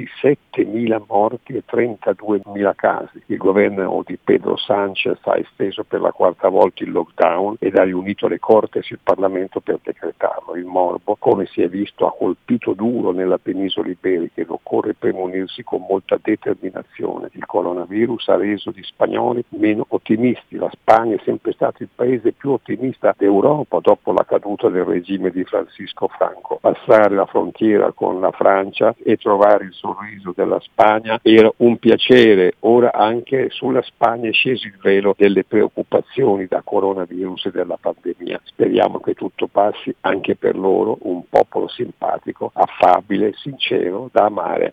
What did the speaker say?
27.000 morti e 32.000 casi. Il governo di Pedro Sanchez ha esteso per la quarta volta il lockdown ed ha riunito le Cortes e il Parlamento per decretarlo. Il morbo, come si è visto, ha colpito duro nella penisola iberica ed occorre premunirsi con molta determinazione. Il coronavirus ha reso gli spagnoli meno ottimisti. La Spagna è sempre stato il paese più ottimista d'Europa dopo la caduta del regime di Francisco Franco. Passare la frontiera con la Francia e trovare il sorriso della Spagna era un piacere. Ora anche sulla Spagna è sceso il velo delle preoccupazioni da coronavirus e della pandemia. Speriamo che tutto passi anche per loro, un popolo simpatico, affabile, sincero, da amare.